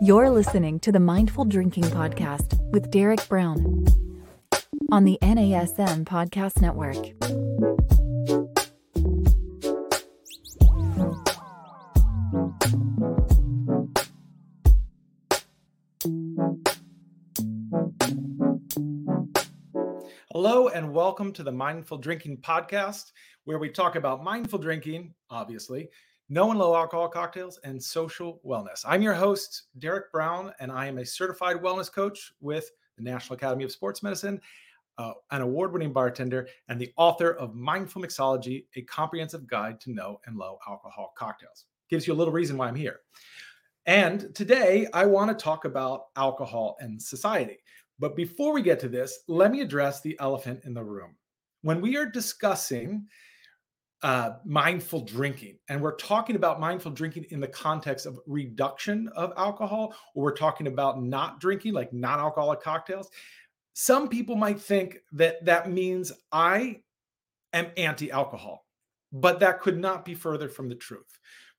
You're listening to the Mindful Drinking Podcast with Derek Brown on the NASM Podcast Network. Hello, and welcome to the Mindful Drinking Podcast, where we talk about mindful drinking, obviously, no and low alcohol cocktails, and social wellness. I'm your host, Derek Brown, and I am a certified wellness coach with the National Academy of Sports Medicine, uh, an award winning bartender, and the author of Mindful Mixology, a comprehensive guide to no and low alcohol cocktails. Gives you a little reason why I'm here. And today I want to talk about alcohol and society. But before we get to this, let me address the elephant in the room. When we are discussing uh, mindful drinking. And we're talking about mindful drinking in the context of reduction of alcohol, or we're talking about not drinking, like non alcoholic cocktails. Some people might think that that means I am anti alcohol, but that could not be further from the truth.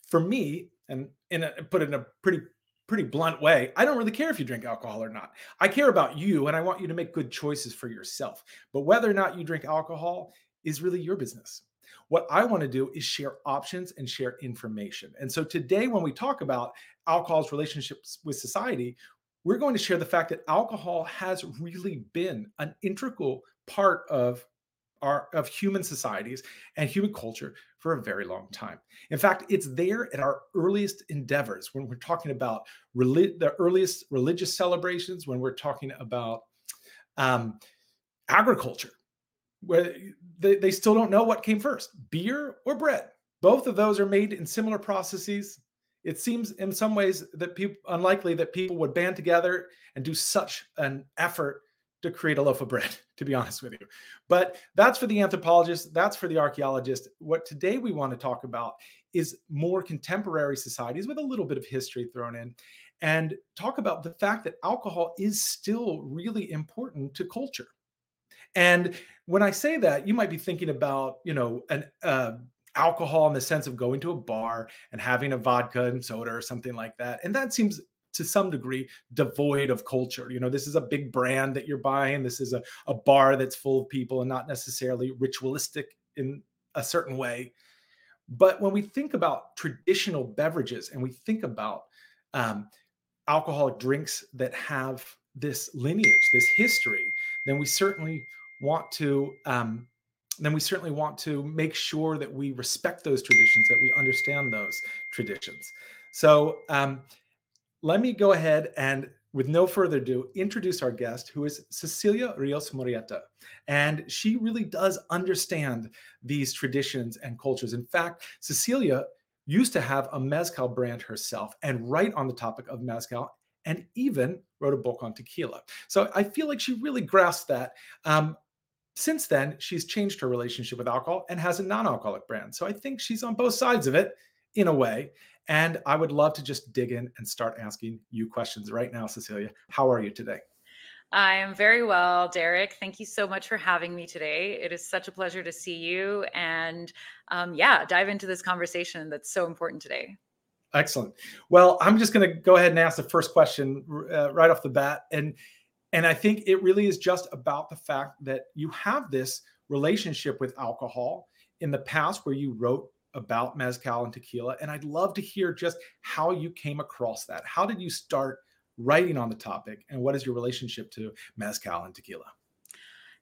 For me, and in a, put it in a pretty pretty blunt way, I don't really care if you drink alcohol or not. I care about you and I want you to make good choices for yourself. But whether or not you drink alcohol is really your business. What I want to do is share options and share information. And so today, when we talk about alcohol's relationships with society, we're going to share the fact that alcohol has really been an integral part of our of human societies and human culture for a very long time. In fact, it's there at our earliest endeavors when we're talking about the earliest religious celebrations, when we're talking about um, agriculture, where they, they still don't know what came first beer or bread. Both of those are made in similar processes. It seems in some ways that people unlikely that people would band together and do such an effort to create a loaf of bread to be honest with you. But that's for the anthropologist that's for the archaeologist. What today we want to talk about is more contemporary societies with a little bit of history thrown in and talk about the fact that alcohol is still really important to culture and when I say that, you might be thinking about, you know, an uh, alcohol in the sense of going to a bar and having a vodka and soda or something like that. And that seems to some degree devoid of culture. You know, this is a big brand that you're buying. This is a, a bar that's full of people and not necessarily ritualistic in a certain way. But when we think about traditional beverages and we think about um, alcoholic drinks that have this lineage, this history, then we certainly want to um, then we certainly want to make sure that we respect those traditions, that we understand those traditions. So um, let me go ahead and, with no further ado, introduce our guest, who is Cecilia Rios Murrieta. And she really does understand these traditions and cultures. In fact, Cecilia used to have a Mezcal brand herself and write on the topic of Mezcal and even wrote a book on tequila. So I feel like she really grasped that. Um, since then, she's changed her relationship with alcohol and has a non alcoholic brand. So I think she's on both sides of it in a way. And I would love to just dig in and start asking you questions right now, Cecilia. How are you today? I am very well, Derek. Thank you so much for having me today. It is such a pleasure to see you and, um, yeah, dive into this conversation that's so important today. Excellent. Well, I'm just going to go ahead and ask the first question uh, right off the bat. And and I think it really is just about the fact that you have this relationship with alcohol in the past where you wrote about mezcal and tequila and I'd love to hear just how you came across that. How did you start writing on the topic and what is your relationship to mezcal and tequila?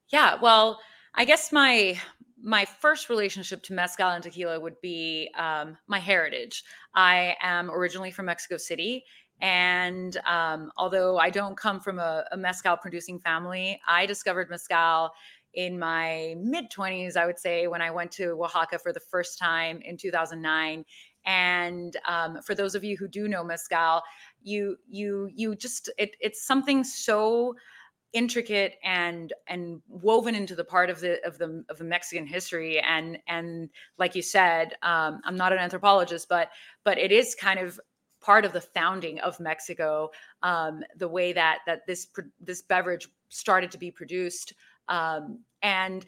Yeah, well, I guess my my first relationship to mezcal and tequila would be um, my heritage. I am originally from Mexico City, and um, although I don't come from a, a mezcal producing family, I discovered mezcal in my mid 20s, I would say, when I went to Oaxaca for the first time in 2009. And um, for those of you who do know mezcal, you you you just it, it's something so intricate and and woven into the part of the of the of the Mexican history and and like you said um, I'm not an anthropologist but but it is kind of part of the founding of Mexico, um, the way that that this this beverage started to be produced, um, and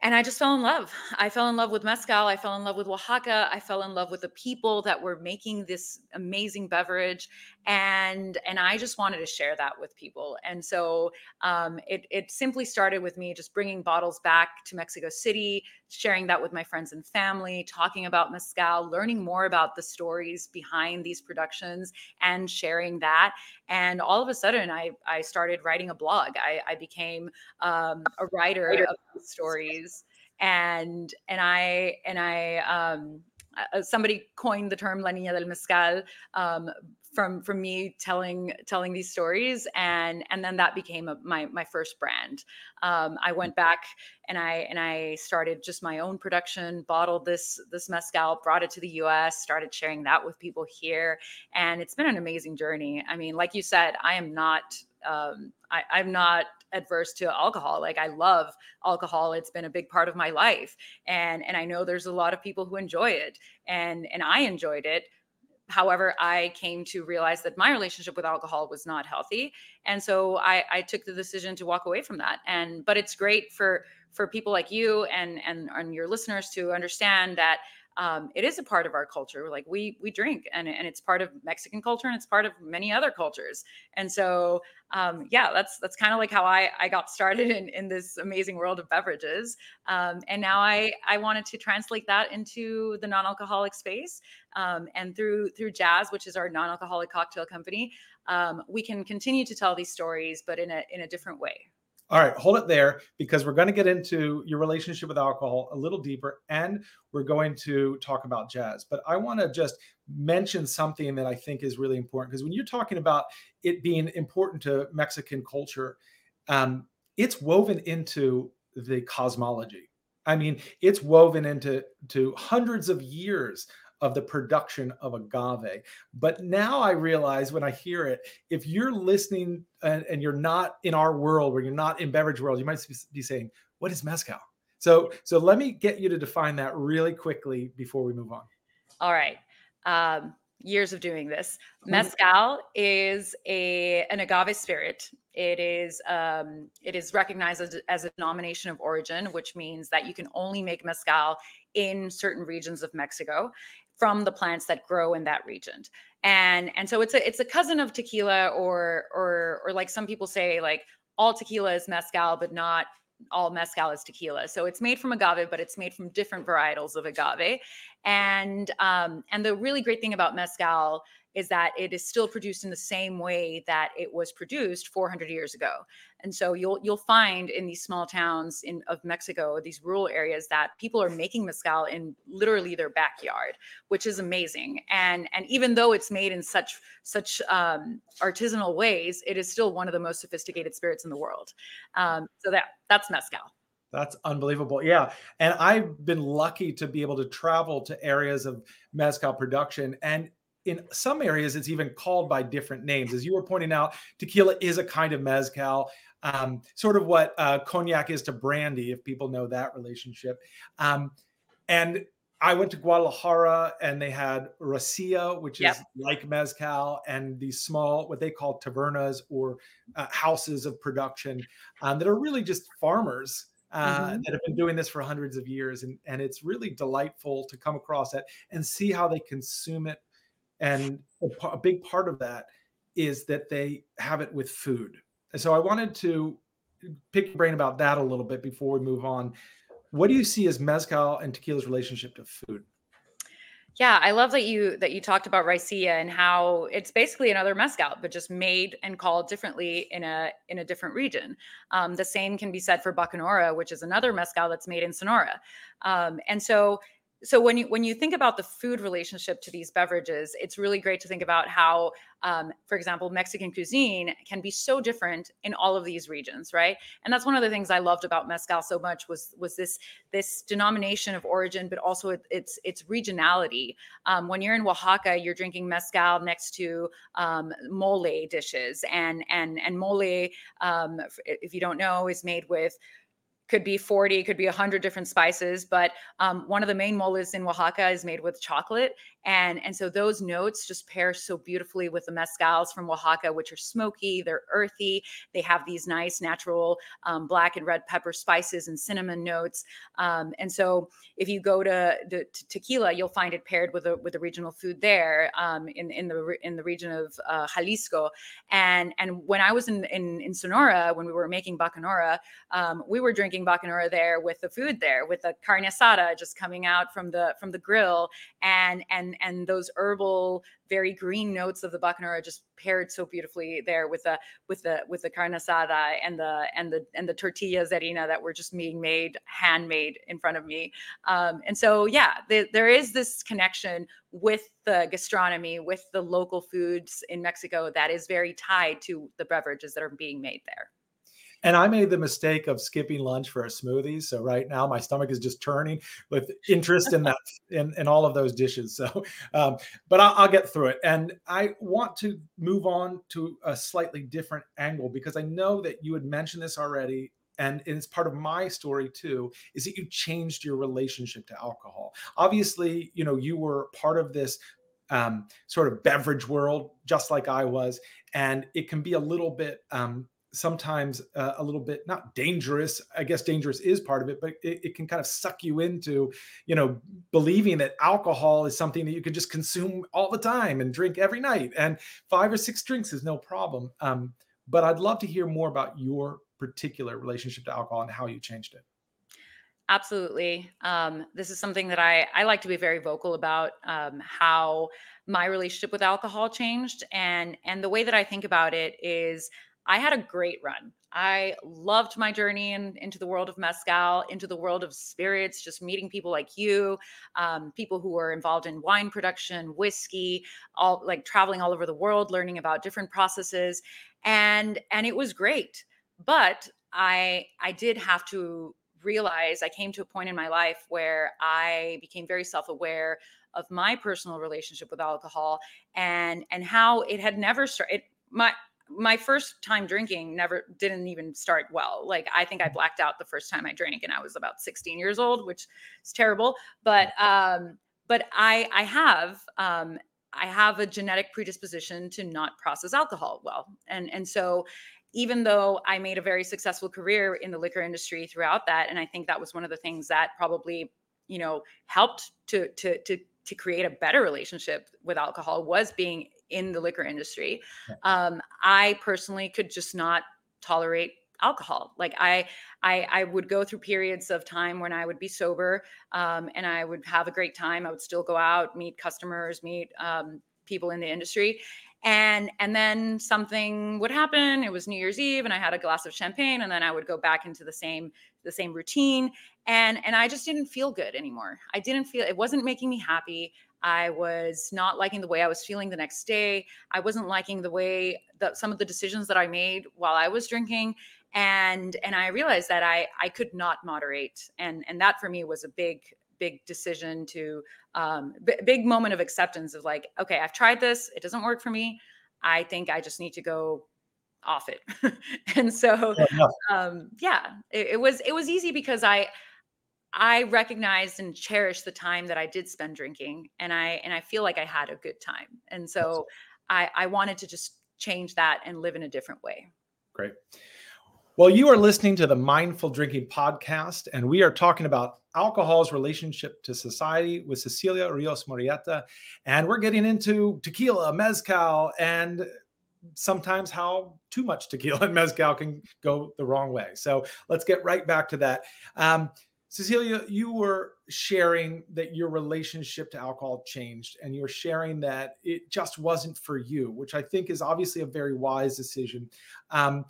and I just fell in love. I fell in love with mezcal. I fell in love with Oaxaca. I fell in love with the people that were making this amazing beverage, and and i just wanted to share that with people and so um, it, it simply started with me just bringing bottles back to mexico city sharing that with my friends and family talking about mezcal learning more about the stories behind these productions and sharing that and all of a sudden i i started writing a blog. I, I became um, a writer of these stories and and i and i um uh, somebody coined the term La Niña del Mezcal um, from from me telling telling these stories, and and then that became a, my my first brand. Um, I went back and I and I started just my own production, bottled this this mezcal, brought it to the U.S., started sharing that with people here, and it's been an amazing journey. I mean, like you said, I am not um, I, I'm not adverse to alcohol. Like I love alcohol. It's been a big part of my life. And and I know there's a lot of people who enjoy it. And and I enjoyed it. However, I came to realize that my relationship with alcohol was not healthy. And so I, I took the decision to walk away from that. And but it's great for for people like you and and, and your listeners to understand that um, it is a part of our culture. Like we we drink, and and it's part of Mexican culture, and it's part of many other cultures. And so, um, yeah, that's that's kind of like how I I got started in in this amazing world of beverages. Um, and now I I wanted to translate that into the non-alcoholic space, um, and through through Jas, which is our non-alcoholic cocktail company, um, we can continue to tell these stories, but in a in a different way. All right, hold it there because we're going to get into your relationship with alcohol a little deeper and we're going to talk about Jas. But I want to just mention something that I think is really important because when you're talking about it being important to Mexican culture, um, it's woven into the cosmology. I mean, it's woven into to hundreds of years of the production of agave. But now I realize when I hear it, if you're listening and, and you're not in our world, where you're not in beverage world, you might be saying, "What is mezcal?" So, so let me get you to define that really quickly before we move on. All right. Um, years of doing this. Mm-hmm. Mezcal is a an agave spirit. It is um, it is recognized as, as a denomination of origin, which means that you can only make mezcal in certain regions of Mexico from the plants that grow in that region. And and so it's a it's a cousin of tequila or or or like some people say like all tequila is mezcal but not all mezcal is tequila. So it's made from agave but it's made from different varietals of agave. And um and the really great thing about mezcal is that it is still produced in the same way that it was produced 400 years ago. And so you'll you'll find in these small towns in of Mexico, these rural areas that people are making mezcal in literally their backyard, which is amazing. And and even though it's made in such such um, artisanal ways, it is still one of the most sophisticated spirits in the world. Um, so that that's mezcal. That's unbelievable. Yeah. And I've been lucky to be able to travel to areas of mezcal production. And in some areas it's even called by different names as you were pointing out tequila is a kind of mezcal um, sort of what uh, cognac is to brandy if people know that relationship um, and i went to guadalajara and they had raicilla which yep. is like mezcal and these small what they call tavernas or uh, houses of production um, that are really just farmers uh, mm-hmm. that have been doing this for hundreds of years and, and it's really delightful to come across it and see how they consume it and a, a big part of that is that they have it with food. And so I wanted to pick your brain about that a little bit before we move on. What do you see as mezcal and tequila's relationship to food? Yeah, I love that you that you talked about raicilla and how it's basically another mezcal, but just made and called differently in a in a different region. Um, the same can be said for bacanora, which is another mezcal that's made in Sonora. Um, and so so when you when you think about the food relationship to these beverages it's really great to think about how um, for example mexican cuisine can be so different in all of these regions right? And that's one of the things i loved about mezcal so much was was this this denomination of origin but also it, its its regionality. Um, when you're in oaxaca you're drinking mezcal next to um, mole dishes and and and mole um, if you don't know is made with could be 40 could be 100 different spices but um, one of the main moles in oaxaca is made with chocolate and and so those notes just pair so beautifully with the mezcals from Oaxaca, which are smoky, they're earthy, they have these nice natural um, black and red pepper spices and cinnamon notes. Um, and so if you go to, to, to, tequila, you'll find it paired with a with a regional food there um, in in the in the region of uh, Jalisco. And and when I was in, in in Sonora, when we were making bacanora, um, we were drinking bacanora there with the food there, with the carne asada just coming out from the from the grill, and and and those herbal very green notes of the bacanora just paired so beautifully there with the with the with the carne asada and the and the and the tortillas harina that were just being made handmade in front of me. Um, and so yeah the, there is this connection with the gastronomy with the local foods in mexico that is very tied to the beverages that are being made there and I made the mistake of skipping lunch for a smoothie. So right now my stomach is just turning with interest in that in, in all of those dishes. So, um, but I'll, I'll get through it. And I want to move on to a slightly different angle because I know that you had mentioned this already and it's part of my story too is that you changed your relationship to alcohol obviously you know you were part of this um, sort of beverage world just like i was and it can be a little bit um, sometimes uh, a little bit not dangerous i guess dangerous is part of it but it, it, can kind of suck you into you know believing that alcohol is something that you can just consume all the time and drink every night and five or six drinks is no problem um, but i'd love to hear more about your particular relationship to alcohol and how you changed it. Absolutely. Um, this is something that i i like to be very vocal about um, how my relationship with alcohol changed and and the way that i think about it is I had a great run. I loved my journey in, into the world of mezcal, into the world of spirits, just meeting people like you, um, people who were involved in wine production, whiskey, all like traveling all over the world, learning about different processes, and and it was great. But I I did have to realize I came to a point in my life where I became very self-aware of my personal relationship with alcohol and and how it had never started. My my first time drinking never didn't even start well. Like I think I blacked out the first time I drank and I was about 16 years old, which is terrible. But um, but I I have um, I have a genetic predisposition to not process alcohol well. And and so even though I made a very successful career in the liquor industry throughout that, and I think that was one of the things that probably, you know, helped to to to to create a better relationship with alcohol was being in the liquor industry. Um, I personally could just not tolerate alcohol. Like I, I i would go through periods of time when i would be sober um, and i would have a great time. I would still go out meet customers meet um, people in the industry. And and then something would happen. It was new year's eve and i had a glass of champagne and then i would go back into the same the same routine. And and i just didn't feel good anymore. I didn't feel it wasn't making me happy I was not liking the way I was feeling the next day. I wasn't liking the way that some of the decisions that I made while I was drinking. And and I realized that I I could not moderate. And and that for me was a big big decision to um b- big moment of acceptance of like, okay, I've tried this, it doesn't work for me. I think I just need to go off it. and so um yeah, it, it was it was easy because I I recognized and cherished the time that I did spend drinking and I and I feel like I had a good time. And so I I wanted to just change that and live in a different way. Great. Well, you are listening to the Mindful Drinking podcast, and we are talking about alcohol's relationship to society with Cecilia Rios Murrieta. And we're getting into tequila, mezcal, and sometimes how too much tequila and mezcal can go the wrong way. So let's get right back to that. Um, Cecilia, you were sharing that your relationship to alcohol changed and you're sharing that it just wasn't for you, which I think is obviously a very wise decision. Um,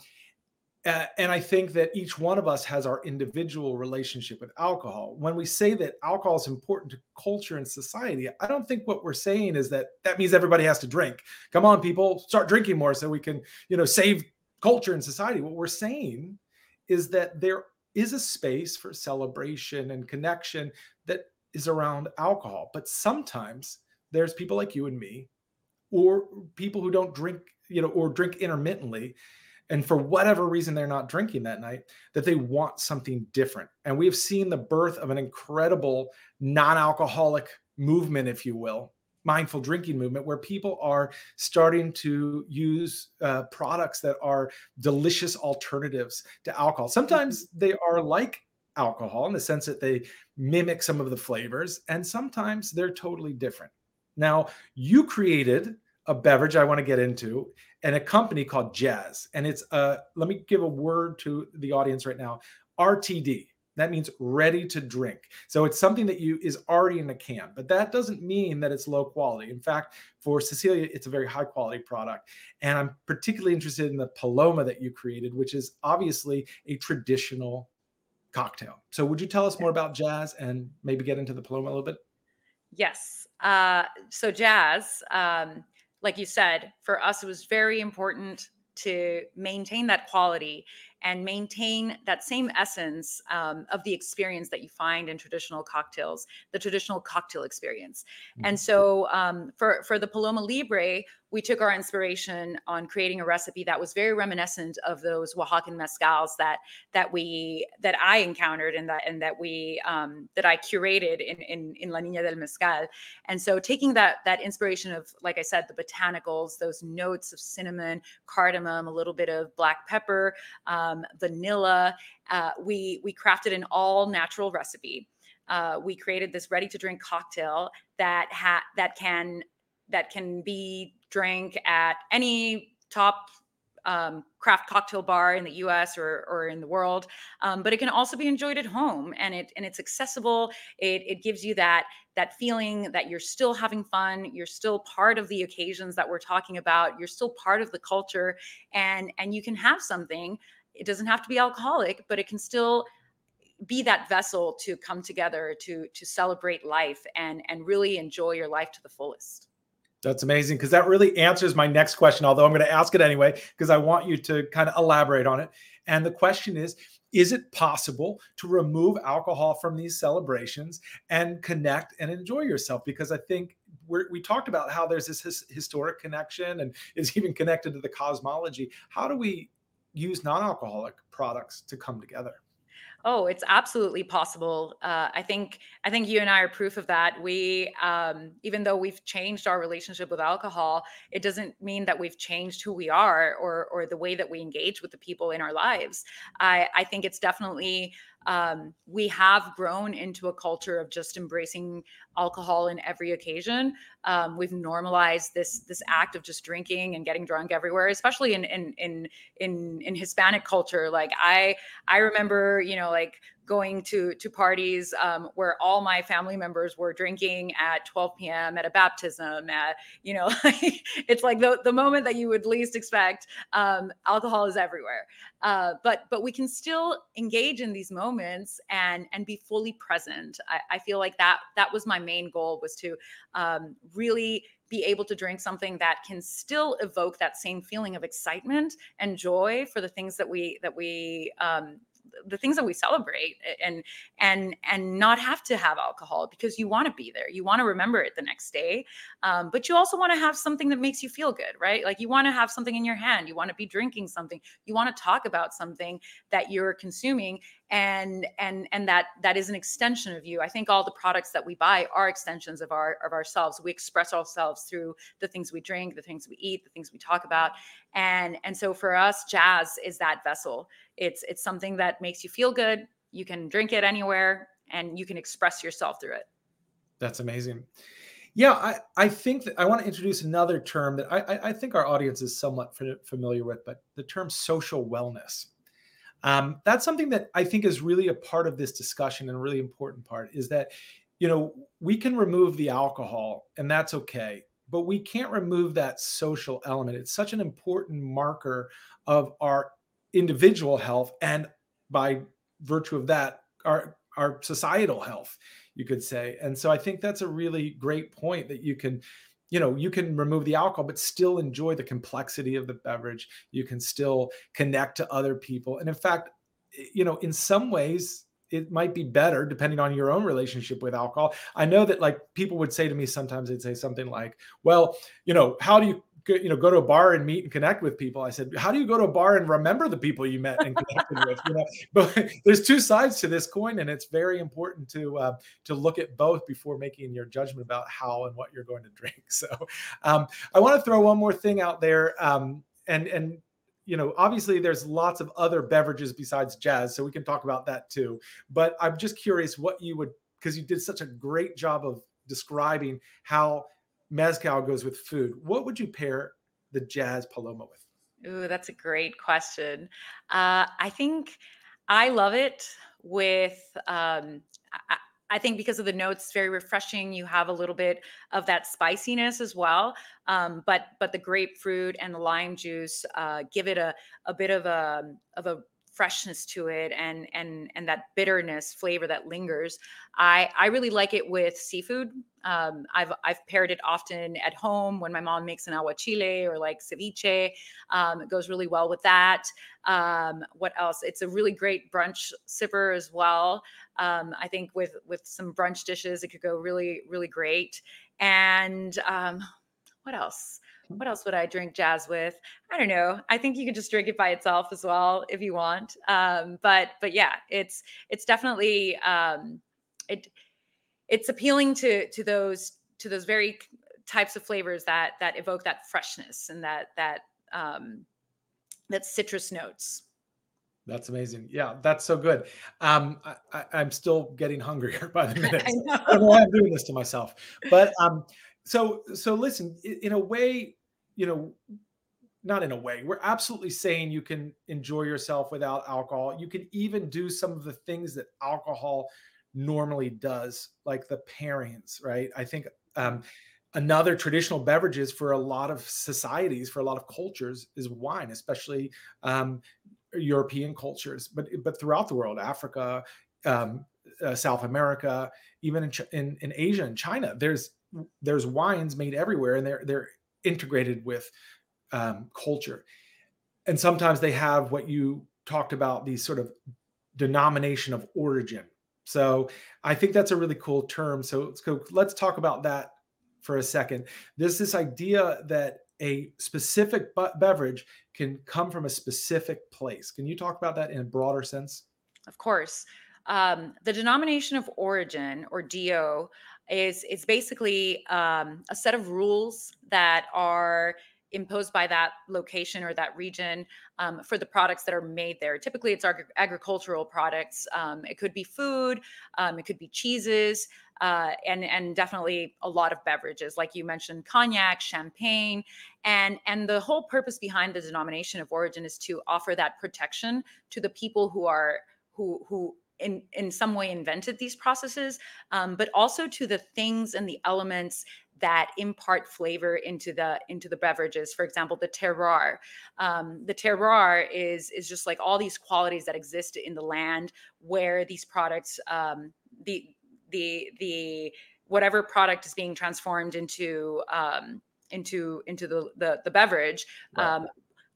and I think that each one of us has our individual relationship with alcohol. When we say that alcohol is important to culture and society, I don't think what we're saying is that that means everybody has to drink. Come on, people, start drinking more so we can, you know, save culture and society. What we're saying is that there is a space for celebration and connection that is around alcohol. But sometimes there's people like you and me, or people who don't drink, you know, or drink intermittently. And for whatever reason, they're not drinking that night, that they want something different. And we have seen the birth of an incredible non alcoholic movement, if you will, mindful drinking movement where people are starting to use uh, products that are delicious alternatives to alcohol. Sometimes mm-hmm. they are like alcohol in the sense that they mimic some of the flavors, and sometimes they're totally different. Now, you created a beverage I want to get into and a company called Jas. And it's uh let me give a word to the audience right now. RTD. That means ready to drink. So it's something that you is already in a can, but that doesn't mean that it's low quality. In fact, for Cecilia, it's a very high quality product. And I'm particularly interested in the Paloma that you created, which is obviously a traditional cocktail. So would you tell us more about Jas and maybe get into the Paloma a little bit? Yes. Uh, so Jas, um, like you said, for us, it was very important to maintain that quality and maintain that same essence um, of the experience that you find in traditional cocktails, the traditional cocktail experience. Mm-hmm. And so um, for for the Paloma Libre, we took our inspiration on creating a recipe that was very reminiscent of those Oaxacan mezcals that that we that I encountered and that and that we um, that I curated in, in in La Niña del Mezcal. And so taking that that inspiration of like I said, the botanicals, those notes of cinnamon, cardamom, a little bit of black pepper, um, vanilla, uh, we we crafted an all natural recipe. Uh, we created this ready to drink cocktail that ha- that can that can be drank at any top um, craft cocktail bar in the U.S. or, or in the world, um, but it can also be enjoyed at home, and it and it's accessible. It, it gives you that that feeling that you're still having fun, you're still part of the occasions that we're talking about, you're still part of the culture, and and you can have something. It doesn't have to be alcoholic, but it can still be that vessel to come together to to celebrate life and and really enjoy your life to the fullest. That's amazing because that really answers my next question, although I'm going to ask it anyway because I want you to kind of elaborate on it. And the question is Is it possible to remove alcohol from these celebrations and connect and enjoy yourself? Because I think we talked about how there's this his, historic connection and is even connected to the cosmology. How do we use non alcoholic products to come together? Oh, it's absolutely possible. Uh, I think I think you and I are proof of that. We, um, even though we've changed our relationship with alcohol, it doesn't mean that we've changed who we are or or the way that we engage with the people in our lives. I I think it's definitely um, we have grown into a culture of just embracing alcohol in every occasion. Um, we've normalized this this act of just drinking and getting drunk everywhere, especially in in in in, in Hispanic culture. Like I I remember, you know, like going to to parties um, where all my family members were drinking at 12 p.m. at a baptism. At you know, it's like the the moment that you would least expect. Um, alcohol is everywhere, uh, but but we can still engage in these moments and and be fully present. I, I feel like that that was my main goal was to um, really be able to drink something that can still evoke that same feeling of excitement and joy for the things that we that we um, the things that we celebrate and and and not have to have alcohol because you want to be there you want to remember it the next day um, but you also want to have something that makes you feel good right? Like you want to have something in your hand you want to be drinking something you want to talk about something that you're consuming and and and that that is an extension of you. I think all the products that we buy are extensions of our of ourselves. We express ourselves through the things we drink the things we eat the things we talk about. And and so for us Jas is that vessel. It's it's something that makes you feel good. You can drink it anywhere and you can express yourself through it. That's amazing. Yeah i i think that i want to introduce another term that i i think our audience is somewhat familiar with but the term social wellness um, that's something that I think is really a part of this discussion and a really important part is that, you know, we can remove the alcohol and that's okay, but we can't remove that social element. It's such an important marker of our individual health and by virtue of that, our our societal health, you could say. And so I think that's a really great point that you can you know you can remove the alcohol but still enjoy the complexity of the beverage. You can still connect to other people. And in fact eh, you know in some ways it might be better depending on your own relationship with alcohol. I know that like people would say to me sometimes they'd say something like well you know how do you you know go to a bar and meet and connect with people i said how do you go to a bar and remember the people you met and connected with? You know but there's two sides to this coin and it's very important to uh, to look at both before making your judgment about how and what you're going to drink. So um, i want to throw one more thing out there um, and and you know obviously there's lots of other beverages besides Jas so we can talk about that too but i'm just curious what you would because you did such a great job of describing how mezcal goes with food, what would you pair the Jas paloma with? Ooh, that's a great question. Uh, I think I love it with. Um, I, I think because of the notes, very refreshing. You have a little bit of that spiciness as well, um, but but the grapefruit and the lime juice uh, give it a a bit of a of a freshness to it and and and that bitterness flavor that lingers. I I really like it with seafood. Um, I've I've paired it often at home when my mom makes an aguachile or like ceviche. Um, it goes really well with that. Um, what else? It's a really great brunch sipper as well. Um, I think with with some brunch dishes, it could go really really great. And um, what else? What else would I drink Jas with? I don't know. I think you can just drink it by itself as well if you want. Um, but but yeah, it's it's definitely um, it it's appealing to to those to those very types of flavors that that evoke that freshness and that that um, that citrus notes. That's amazing. Yeah, that's so good. Um, I, am still getting hungrier by the minute. I know. I don't know why I'm doing this to myself. But um, so so listen, in a way, you know, not in a way. We're absolutely saying you can enjoy yourself without alcohol. You can even do some of the things that alcohol normally does, like the pairings, right? I think um, another traditional beverages for a lot of societies, for a lot of cultures, is wine, especially um, European cultures, but but throughout the world, Africa, um, uh, South America, even in, in in Asia and China, there's there's wines made everywhere, and they're they're integrated with um, culture. And sometimes they have what you talked about these sort of denomination of origin. So I think that's a really cool term. So let's go, let's talk about that for a second. There's this idea that a specific beverage can come from a specific place. Can you talk about that in a broader sense? Of course. Um, the denomination of origin or DO is it's basically um, a set of rules that are imposed by that location or that region um, for the products that are made there. Typically, it's ag- agricultural products. Um, it could be food, um, it could be cheeses, uh, and and definitely a lot of beverages, like you mentioned, cognac, champagne, and and the whole purpose behind the denomination of origin is to offer that protection to the people who are who who in in some way invented these processes um, but also to the things and the elements that impart flavor into the into the beverages for example the terroir um, the terroir is is just like all these qualities that exist in the land where these products um, the the the whatever product is being transformed into um, into into the the, the beverage right.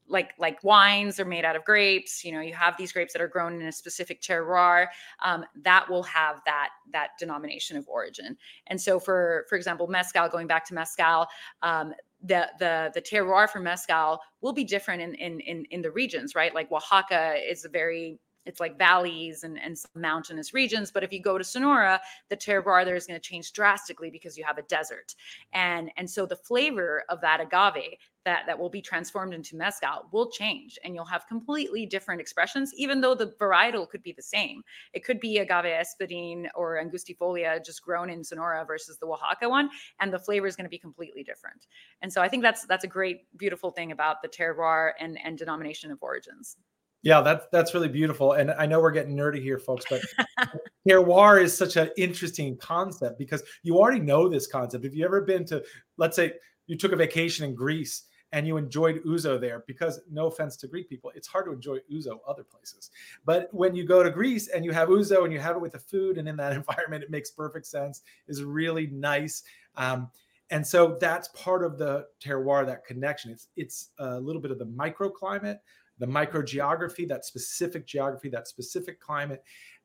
Like like wines are made out of grapes you know you have these grapes that are grown in a specific terroir um, that will have that that denomination of origin. And so for for example mezcal going back to mezcal um, the the the terroir for mezcal will be different in in in, in the regions right? Like oaxaca is a very it's like valleys and, and mountainous regions. But if you go to Sonora, the terroir there is going to change drastically because you have a desert. And, and so the flavor of that agave that, that will be transformed into mezcal will change and you'll have completely different expressions, even though the varietal could be the same. It could be agave espadin or angustifolia just grown in Sonora versus the Oaxaca one, and the flavor is going to be completely different. And so I think that's that's a great, beautiful thing about the terroir and, and denomination of origins. Yeah, that's that's really beautiful. And I know we're getting nerdy here, folks, but terroir is such an interesting concept because you already know this concept. If you ever been to, let's say, you took a vacation in Greece and you enjoyed ouzo there, because no offense to Greek people, it's hard to enjoy ouzo other places. But when you go to Greece and you have ouzo and you have it with the food and in that environment, it makes perfect sense. is really nice. Um, and so that's part of the terroir, that connection. It's it's a little bit of the microclimate the microgeography, that specific geography, that specific climate,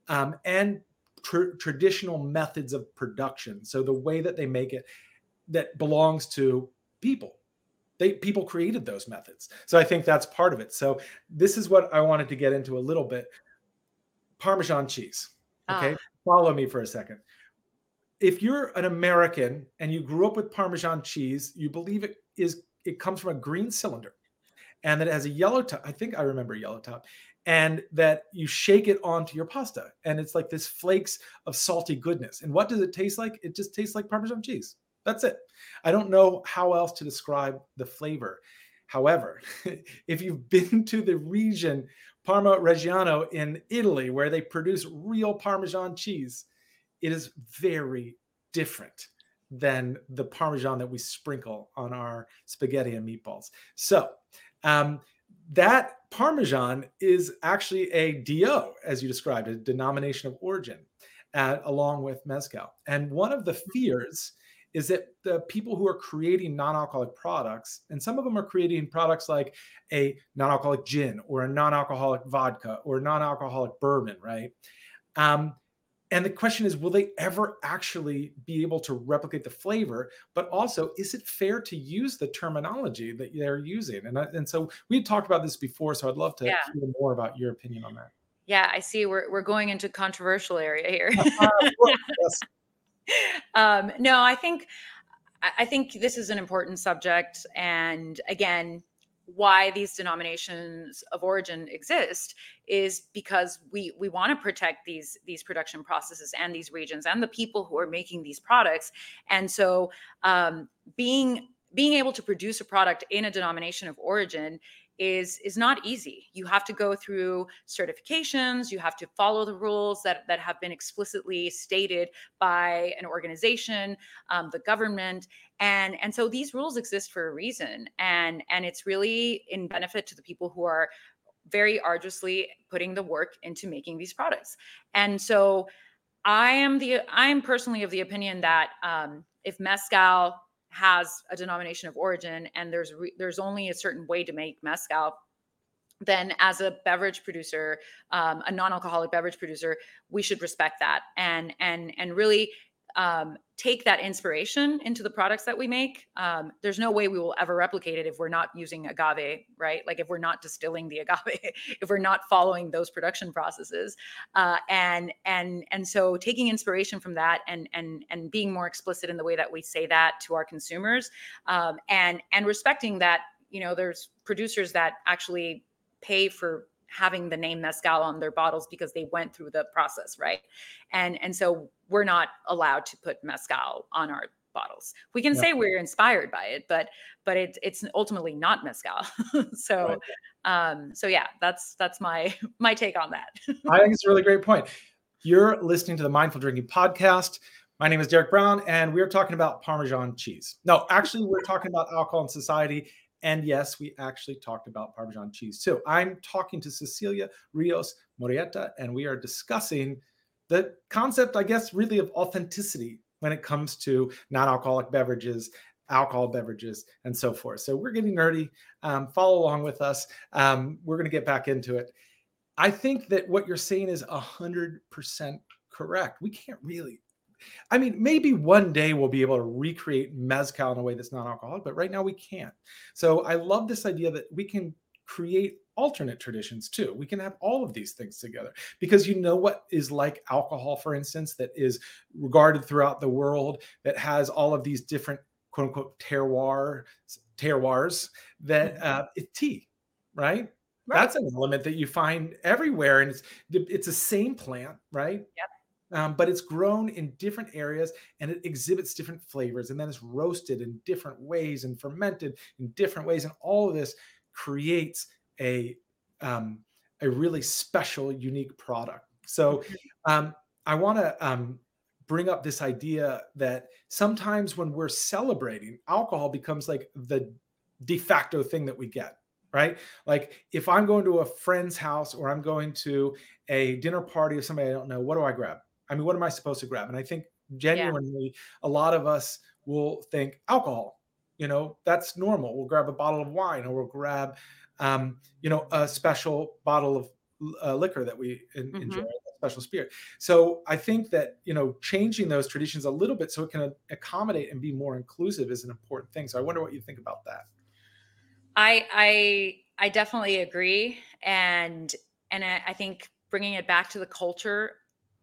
um, and tr- traditional methods of production. So the way that they make it that belongs to people. they people created those methods. So I think that's part of it. So this is what I wanted to get into a little bit. Parmesan cheese. Okay. Ah. Follow me for a second. If you're an American and you grew up with Parmesan cheese, you believe it is it comes from a green cylinder and that it has a yellow top. I think I remember yellow top, and that you shake it onto your pasta, and it's like this flakes of salty goodness. And what does it taste like? It just tastes like Parmesan cheese. That's it. I don't know how else to describe the flavor. However, if you've been to the region Parma Reggiano in Italy, where they produce real Parmesan cheese, it is very different than the Parmesan that we sprinkle on our spaghetti and meatballs. So, um, that Parmesan is actually a DO, as you described, a denomination of origin, at, along with Mezcal. And one of the fears is that the people who are creating non-alcoholic products, and some of them are creating products like a non-alcoholic gin or a non-alcoholic vodka or non-alcoholic bourbon, right? Um, and the question is, will they ever actually be able to replicate the flavor? But also, is it fair to use the terminology that they're using? And, and so we talked about this before, so I'd love to yeah. hear more about your opinion on that. Yeah, I see. We're we're going into controversial area here. um, no, I think I think this is an important subject, and again, why these denominations of origin exist is because we we want to protect these these production processes and these regions and the people who are making these products. And so um, being being able to produce a product in a denomination of origin is is not easy. You have to go through certifications, you have to follow the rules that that have been explicitly stated by an organization, um, the government, and and so these rules exist for a reason, and and it's really in benefit to the people who are very arduously putting the work into making these products. And so I am the I am personally of the opinion that um, if mezcal has a denomination of origin and there's re- there's only a certain way to make mezcal then as a beverage producer um, a non-alcoholic beverage producer we should respect that. And and and really um, take that inspiration into the products that we make. Um, there's no way we will ever replicate it if we're not using agave, right? Like if we're not distilling the agave, if we're not following those production processes, uh, and and and so taking inspiration from that and and and being more explicit in the way that we say that to our consumers, um, and and respecting that you know there's producers that actually pay for having the name mezcal on their bottles because they went through the process right and and so we're not allowed to put mezcal on our bottles we can say we're inspired by it but but it, it's ultimately not mezcal so right. um so yeah that's that's my my take on that i think it's a really great point you're listening to the mindful drinking podcast my name is Derek Brown, and we're talking about Parmesan cheese. No, actually, we're talking about alcohol and society and yes, we actually talked about Parmesan cheese too. I'm talking to Cecilia Rios Murrieta, and we are discussing the concept, I guess, really of authenticity when it comes to non alcoholic beverages, alcohol beverages, and so forth. So we're getting nerdy. Um, follow along with us. Um, we're going to get back into it. I think that what you're saying is 100% correct. We can't really I mean, maybe one day we'll be able to recreate mezcal in a way that's non-alcoholic, but right now we can't. So I love this idea that we can create alternate traditions too. We can have all of these things together because you know what is like alcohol, for instance, that is regarded throughout the world that has all of these different quote unquote terroir terroirs that mm-hmm. uh, it's tea, right? Right. That's an element that you find everywhere, and it's it's the same plant, right? Yep um, but it's grown in different areas and it exhibits different flavors and then it's roasted in different ways and fermented in different ways and all of this creates a um, a really special unique product so um, i want to um, bring up this idea that sometimes when we're celebrating alcohol becomes like the de facto thing that we get right? Like if I'm going to a friend's house or I'm going to a dinner party of somebody I don't know, what do I grab? I mean, what am I supposed to grab? And I think genuinely, yeah. a lot of us will think alcohol. You know, that's normal. We'll grab a bottle of wine, or we'll grab, um, you know, a special bottle of uh, liquor that we in, mm-hmm. enjoy, a special spirit. So I think that you know, changing those traditions a little bit so it can accommodate and be more inclusive is an important thing. So I wonder what you think about that. I I I definitely agree, and and I, I think bringing it back to the culture,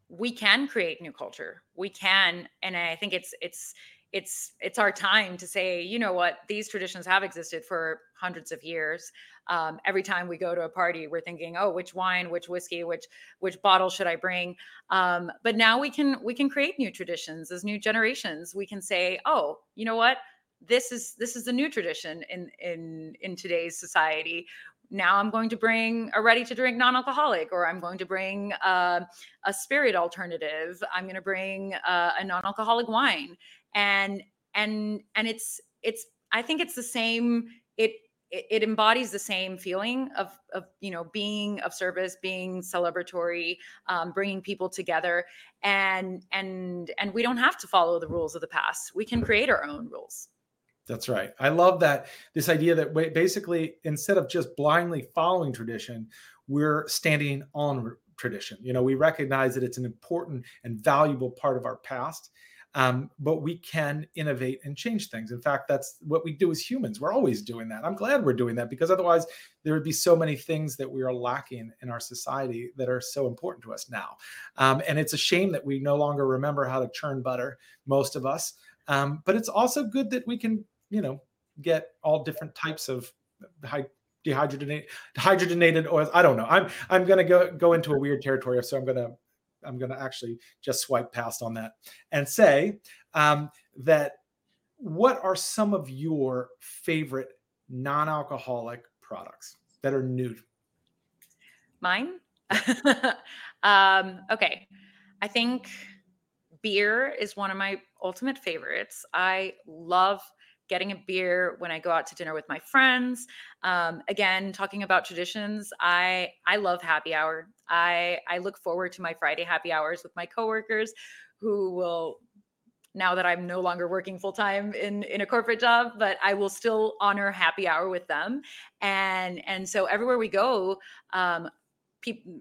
we can create new culture. We can, and I think it's it's it's it's our time to say, you know what, these traditions have existed for hundreds of years. Um, every time we go to a party, we're thinking, oh, which wine, which whiskey, which which bottle should I bring? Um, but now we can we can create new traditions as new generations. We can say, oh, you know what, this is this is a new tradition in in in today's society now i'm going to bring a ready to drink non-alcoholic or i'm going to bring uh, a spirit alternative. I'm going to bring uh, a non-alcoholic wine. And and and it's it's i think it's the same it it, embodies the same feeling of of you know being of service being celebratory um, bringing people together. And and and we don't have to follow the rules of the past. We can create our own rules that's right. I love that this idea that basically instead of just blindly following tradition, we're standing on tradition. You know, we recognize that it's an important and valuable part of our past, um, but we can innovate and change things. In fact, that's what we do as humans. We're always doing that. I'm glad we're doing that because otherwise there would be so many things that we are lacking in our society that are so important to us now. Um, and it's a shame that we no longer remember how to churn butter, most of us. Um, but it's also good that we can you know get all different types of high dehydrogenated hydrogenated oils. I don't know. I'm I'm gonna go go into a weird territory, so I'm gonna I'm gonna actually just swipe past on that and say um, that what are some of your favorite non-alcoholic products that are new? Mine. um, okay, I think beer is one of my ultimate favorites. I love getting a beer when I go out to dinner with my friends. Um, again, talking about traditions, I I love happy hour. I I look forward to my Friday happy hours with my coworkers, who will now that I'm no longer working full time in in a corporate job, but I will still honor happy hour with them. And and so everywhere we go, um,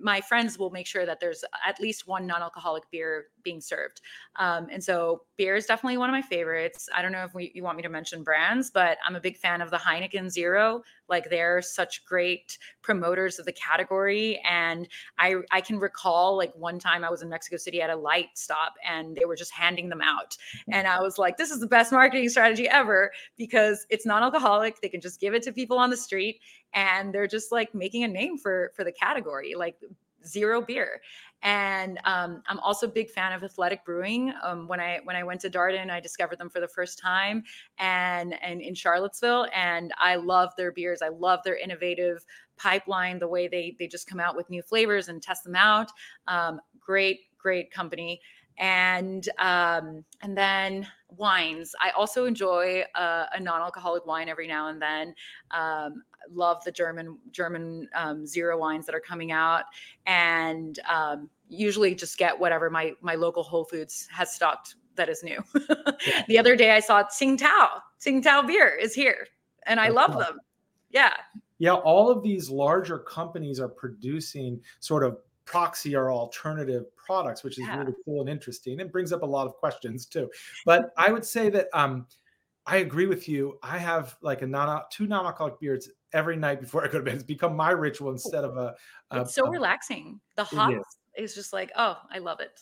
my friends will make sure that there's at least one non-alcoholic beer being served. Um, and so beer is definitely one of my favorites. I don't know if we, you want me to mention brands, but I'm a big fan of the Heineken Zero. Like they're such great promoters of the category. And I, I can recall like one time I was in Mexico City at a light stop and they were just handing them out. Mm. And I was like, this is the best marketing strategy ever because it's non-alcoholic. They can just give it to people on the street and they're just like making a name for for the category like zero beer and um, i'm also a big fan of athletic brewing um, when i when i went to darden i discovered them for the first time and and in charlottesville and i love their beers i love their innovative pipeline the way they they just come out with new flavors and test them out um, great great company and um, and then wines. I also enjoy a, a, non-alcoholic wine every now and then. Um, love the German German um, zero wines that are coming out, and um, usually just get whatever my my local Whole Foods has stocked that is new. the other day I saw Tsingtao. Tsingtao beer is here, and I That's love them. Yeah. Yeah, all of these larger companies are producing sort of proxy or alternative products, which is yeah. really cool and interesting. It brings up a lot of questions too. But I would say that um, I agree with you. I have like a non two non-alcoholic beers every night before I go to bed. It's become my ritual instead of a. a it's so a, relaxing. The hot is. is just like oh, I love it.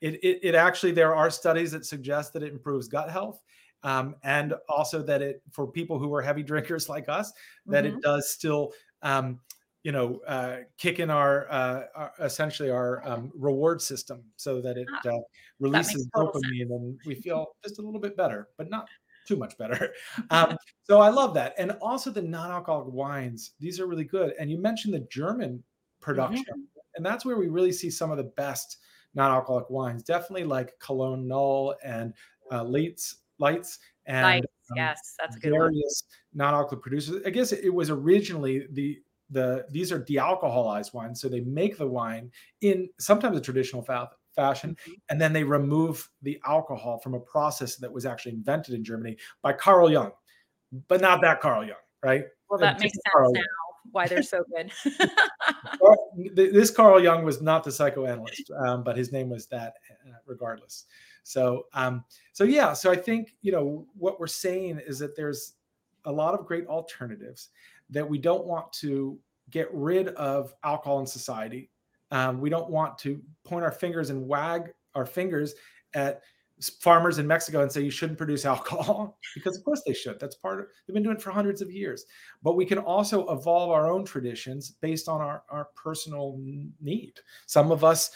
It, it, it actually there are studies that suggest that it improves gut health. Um, and also that it for people who are heavy drinkers like us that mm-hmm. it does still um, you know uh, kick in our, uh, our essentially our um, reward system so that it ah, uh, releases dopamine sense. and we feel just a little bit better but not too much better. Um, so i love that. And also the non-alcoholic wines these are really good. And you mentioned the german production mm-hmm. and that's where we really see some of the best non-alcoholic wines definitely like Kolonne Null and uh, lights lights and lights, um, yes that's a good various non-alcoholic producers. I guess it was originally the the these are dealcoholized wines so they make the wine in sometimes a traditional fa- fashion mm-hmm. and then they remove the alcohol from a process that was actually invented in germany by carl jung but not that carl jung right well that makes sense carl now Jung. why they're so good this carl jung was not the psychoanalyst um, but his name was that uh, regardless so um, so yeah so i think you know what we're saying is that there's a lot of great alternatives that we don't want to get rid of alcohol in society. Um, we don't want to point our fingers and wag our fingers at farmers in Mexico and say you shouldn't produce alcohol because of course they should. That's part of they've been doing it for hundreds of years. But we can also evolve our own traditions based on our, our personal need. Some of us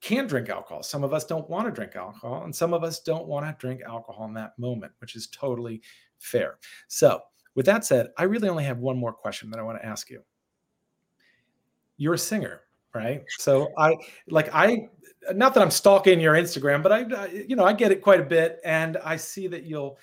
can drink alcohol. Some of us don't want to drink alcohol, and some of us don't want to drink alcohol in that moment, which is totally fair. So, with that said, I really only have one more question that I want to ask you. You're a singer, right? So I like I not that I'm stalking your Instagram, but I, I, you know I get it quite a bit, and I see that you'll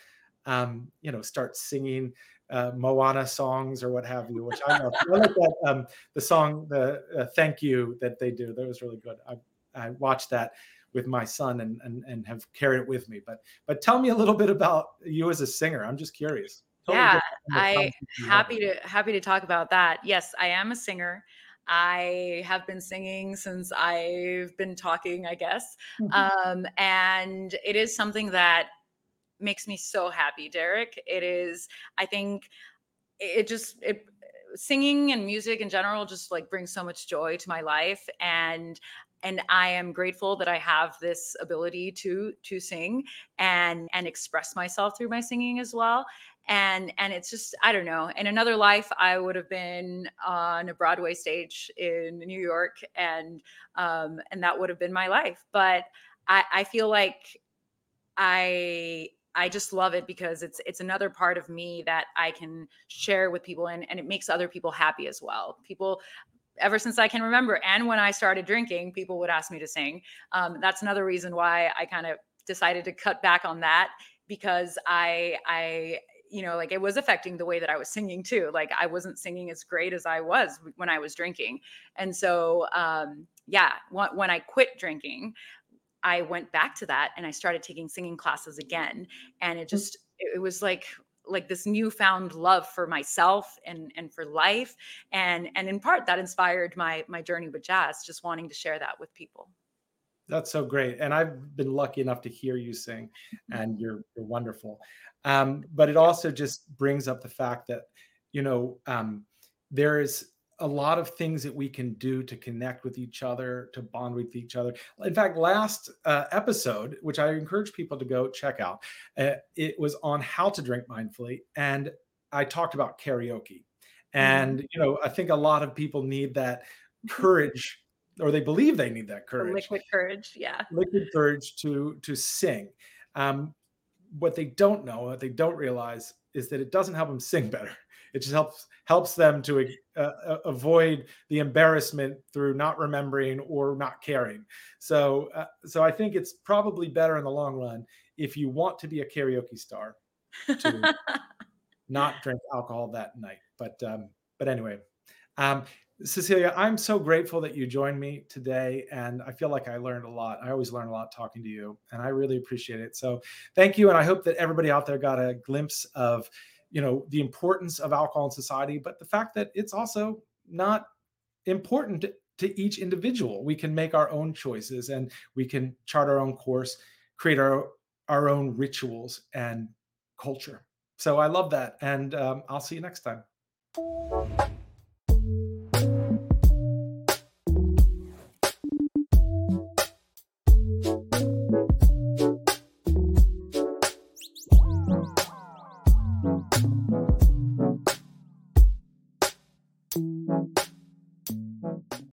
um, you know start singing uh, Moana songs or what have you, which I know. I like that um, the song the uh, "Thank You" that they do. That was really good. I, I watched that with my son and, and and have carried it with me. But but tell me a little bit about you as a singer. I'm just curious. Totally yeah, I happy to happy to talk about that. Yes, I am a singer. I have been singing since I've been talking, I guess. Mm-hmm. Um, and it is something that makes me so happy, Derek. It is, I think it just, it, singing and music in general just like brings so much joy to my life and and i am grateful that i have this ability to to sing and and express myself through my singing as well and and it's just i don't know in another life i would have been on a broadway stage in new york and um and that would have been my life but i i feel like i i just love it because it's it's another part of me that i can share with people and and it makes other people happy as well people ever since I can remember. And when I started drinking, people would ask me to sing. Um, that's another reason why I kind of decided to cut back on that because I I you know, like it was affecting the way that I was singing too. Like I wasn't singing as great as I was when I was drinking. And so, um, yeah, when, when I quit drinking, I went back to that and I started taking singing classes again. And it mm. just, it was like, like this newfound love for myself and and for life and and in part that inspired my my journey with Jas just wanting to share that with people that's so great and i've been lucky enough to hear you sing mm-hmm. and you're you're wonderful um, but it also just brings up the fact that, you know, um, there is a lot of things that we can do to connect with each other, to bond with each other. In fact, last uh, episode, which I encourage people to go check out, uh, it was on how to drink mindfully. And I talked about karaoke. And, mm-hmm. you know, I think a lot of people need that courage or they believe they need that courage. Liquid courage. Yeah. Liquid courage to, to sing. Um, what they don't know, what they don't realize is that it doesn't help them sing better. It just helps helps them to uh, uh, avoid the embarrassment through not remembering or not caring. So, uh, so I think it's probably better in the long run if you want to be a karaoke star to not drink alcohol that night. But um, but anyway, um, Cecilia, I'm so grateful that you joined me today. And I feel like I learned a lot. I always learn a lot talking to you, and I really appreciate it. So thank you. And I hope that everybody out there got a glimpse of, you know, the importance of alcohol in society, but the fact that it's also not important to, each individual. We can make our own choices and we can chart our own course, create our, our own rituals and culture. So I love that. And um, I'll see you next time.